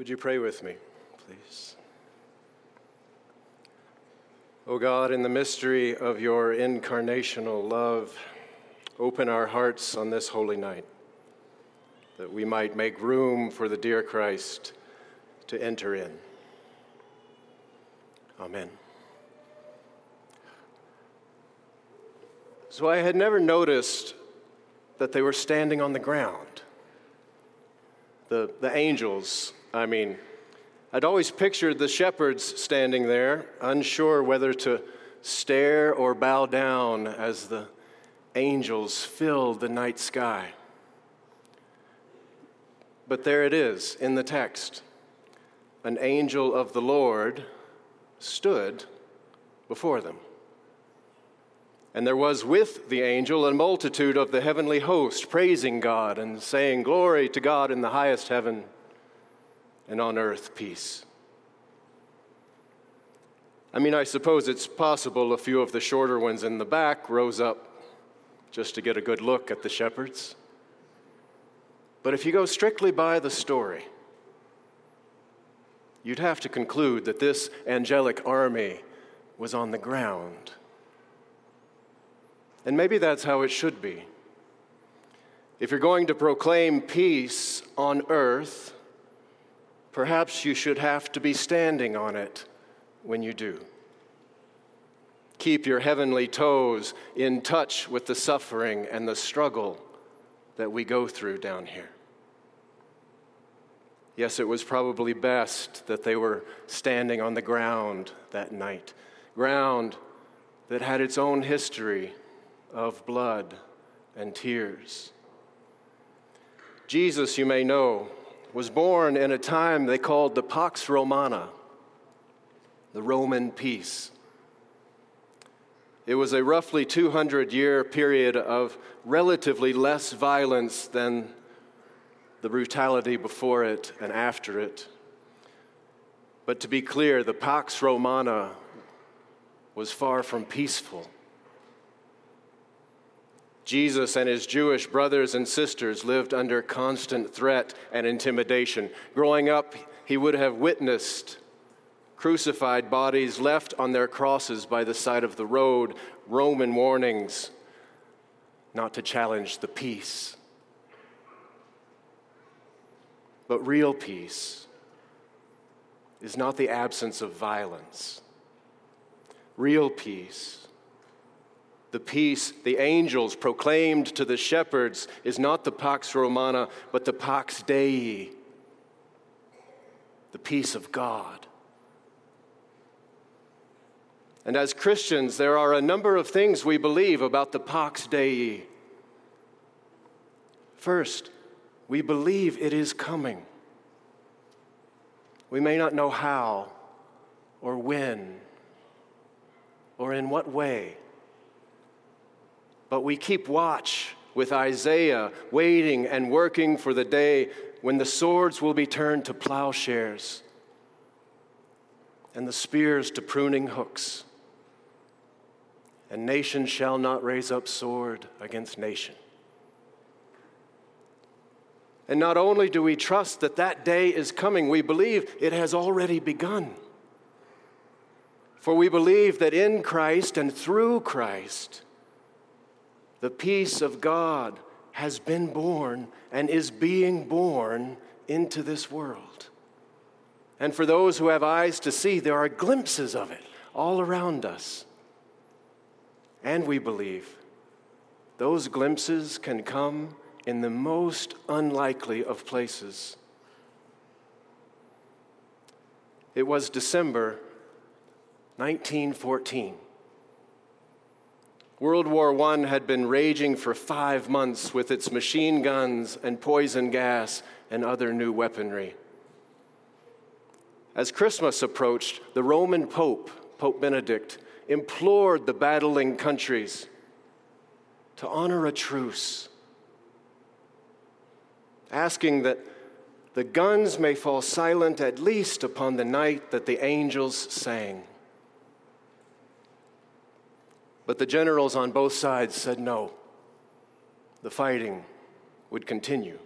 Would you pray with me, please? O oh God, in the mystery of your incarnational love, open our hearts on this holy night that we might make room for the dear Christ to enter in. Amen. So I had never noticed that they were standing on the ground. The, the angels, I mean, I'd always pictured the shepherds standing there, unsure whether to stare or bow down as the angels filled the night sky. But there it is in the text. An angel of the Lord stood before them. And there was with the angel a multitude of the heavenly host, praising God and saying, Glory to God in the highest heaven, and on earth peace. I mean, I suppose it's possible a few of the shorter ones in the back rose up just to get a good look at the shepherds. But if you go strictly by the story, you'd have to conclude that this angelic army was on the ground. And maybe that's how it should be. If you're going to proclaim peace on earth, perhaps you should have to be standing on it when you do. Keep your heavenly toes in touch with the suffering and the struggle that we go through down here. Yes, it was probably best that they were standing on the ground that night, ground that had its own history of blood and tears. Jesus, you may know, was born in a time they called the Pax Romana, the Roman peace. It was a roughly 200 year period of relatively less violence than the brutality before it and after it. But to be clear, the Pax Romana was far from peaceful. Jesus and his Jewish brothers and sisters lived under constant threat and intimidation. Growing up, he would have witnessed crucified bodies left on their crosses by the side of the road, Roman warnings not to challenge the peace. But real peace is not the absence of violence. Real peace, the peace the angels proclaimed to the shepherds, is not the Pax Romana, but the Pax Dei, the peace of God. And as Christians, there are a number of things we believe about the Pax Dei. First, we believe it is coming. We may not know how or when or in what way, but we keep watch with Isaiah, waiting and working for the day when the swords will be turned to plowshares and the spears to pruning hooks and nation shall not raise up sword against nation. And not only do we trust that that day is coming, we believe it has already begun. For we believe that in Christ and through Christ, the peace of God has been born and is being born into this world. And for those who have eyes to see, there are glimpses of it all around us. And we believe those glimpses can come in the most unlikely of places. It was December 1914. World War I had been raging for five months with its machine guns and poison gas and other new weaponry. As Christmas approached, the Roman Pope, Pope Benedict, implored the battling countries to honor a truce, asking that the guns may fall silent at least upon the night that the angels sang. But the generals on both sides said no. The fighting would continue.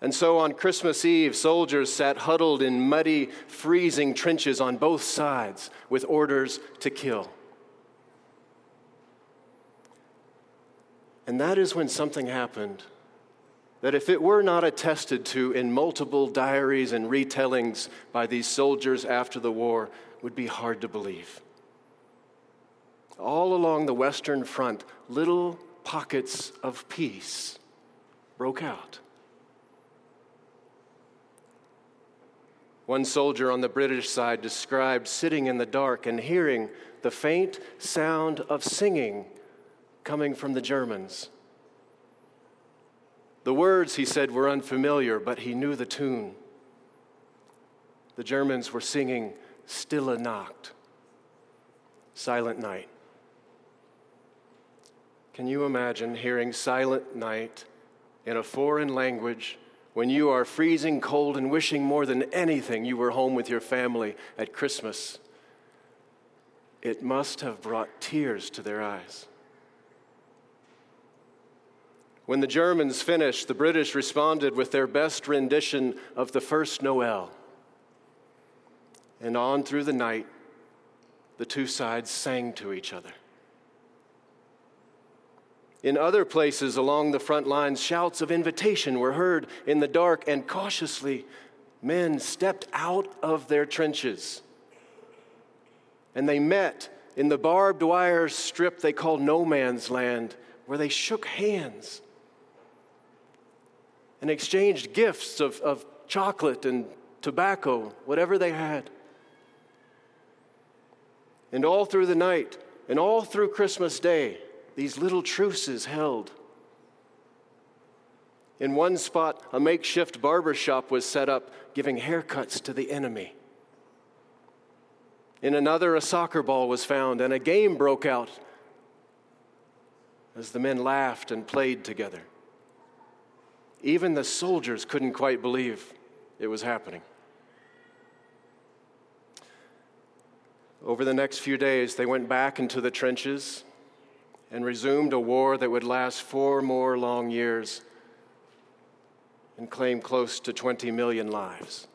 And so on Christmas Eve, soldiers sat huddled in muddy, freezing trenches on both sides with orders to kill. And that is when something happened that, if it were not attested to in multiple diaries and retellings by these soldiers after the war, would be hard to believe. All along the Western Front, little pockets of peace broke out. One soldier on the British side described sitting in the dark and hearing the faint sound of singing coming from the Germans. The words, he said, were unfamiliar, but he knew the tune. The Germans were singing Stille Nacht, Silent Night. Can you imagine hearing Silent Night in a foreign language when you are freezing cold and wishing more than anything you were home with your family at Christmas? It must have brought tears to their eyes. When the Germans finished, the British responded with their best rendition of the first Noel. And on through the night, the two sides sang to each other. In other places along the front lines, shouts of invitation were heard in the dark, and cautiously, men stepped out of their trenches. And they met in the barbed wire strip they called no man's land, where they shook hands and exchanged gifts of, of chocolate and tobacco, whatever they had. And all through the night and all through Christmas Day, these little truces held. In one spot, a makeshift barber shop was set up, giving haircuts to the enemy. In another, a soccer ball was found, and a game broke out as the men laughed and played together. Even the soldiers couldn't quite believe it was happening. Over the next few days, they went back into the trenches and resumed a war that would last four more long years and claim close to 20 million lives.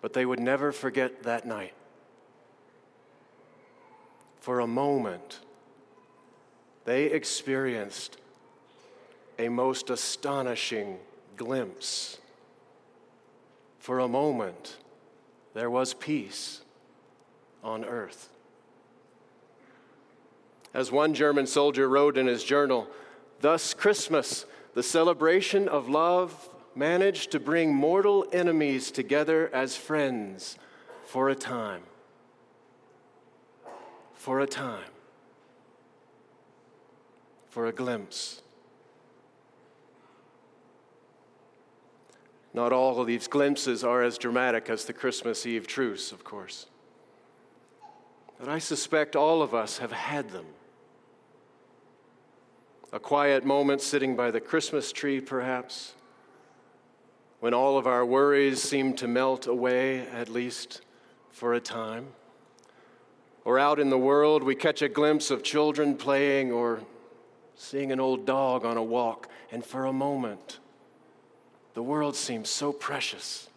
But they would never forget that night. For a moment, they experienced a most astonishing glimpse. For a moment, there was peace on earth. As one German soldier wrote in his journal, thus Christmas, the celebration of love, managed to bring mortal enemies together as friends for a time. For a time. For a glimpse. Not all of these glimpses are as dramatic as the Christmas Eve truce, of course. But I suspect all of us have had them. A quiet moment sitting by the Christmas tree, perhaps, when all of our worries seem to melt away, at least for a time. Or out in the world, we catch a glimpse of children playing or seeing an old dog on a walk, and for a moment, the world seems so precious,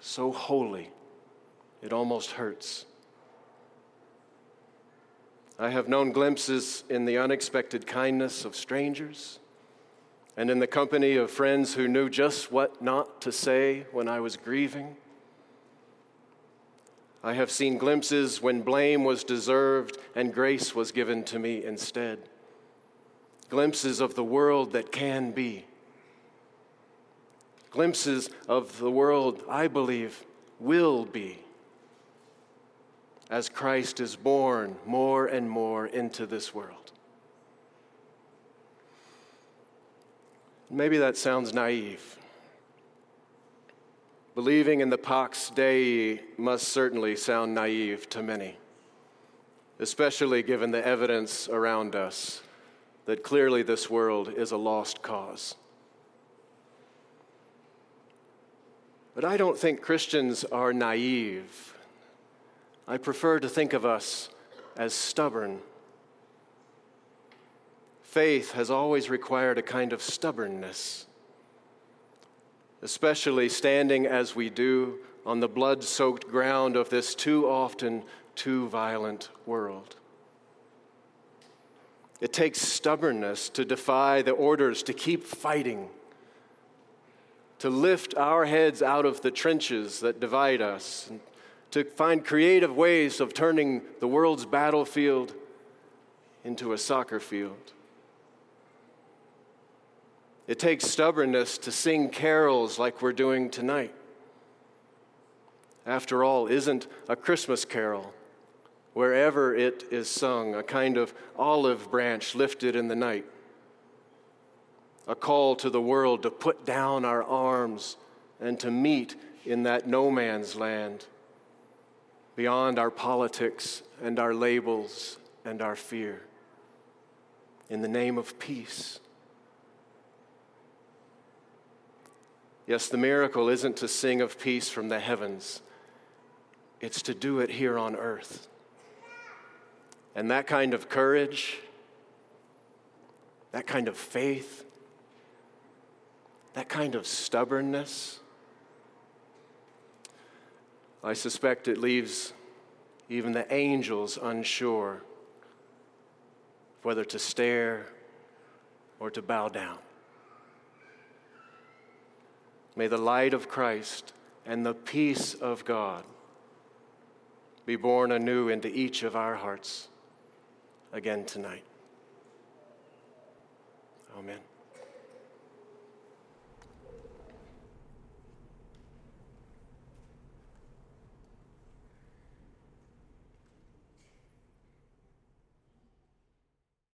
so holy, it almost hurts. I have known glimpses in the unexpected kindness of strangers and in the company of friends who knew just what not to say when I was grieving. I have seen glimpses when blame was deserved and grace was given to me instead. Glimpses of the world that can be glimpses of the world I believe will be as Christ is born more and more into this world. Maybe that sounds naive. Believing in the Pax Dei must certainly sound naive to many, especially given the evidence around us that clearly this world is a lost cause. But I don't think Christians are naive. I prefer to think of us as stubborn. faith has always required a kind of stubbornness, especially standing as we do on the blood soaked ground of this too often too violent world. It takes stubbornness to defy the orders to keep fighting, to lift our heads out of the trenches that divide us, and to find creative ways of turning the world's battlefield into a soccer field. It takes stubbornness to sing carols like we're doing tonight. After all, isn't a Christmas carol, wherever it is sung, a kind of olive branch lifted in the night? A call to the world to put down our arms and to meet in that no man's land, beyond our politics and our labels and our fear, in the name of peace. Yes, the miracle isn't to sing of peace from the heavens, it's to do it here on earth. And that kind of courage, that kind of faith, that kind of stubbornness, I suspect it leaves even the angels unsure whether to stare or to bow down. May the light of Christ and the peace of God be born anew into each of our hearts again tonight. Amen.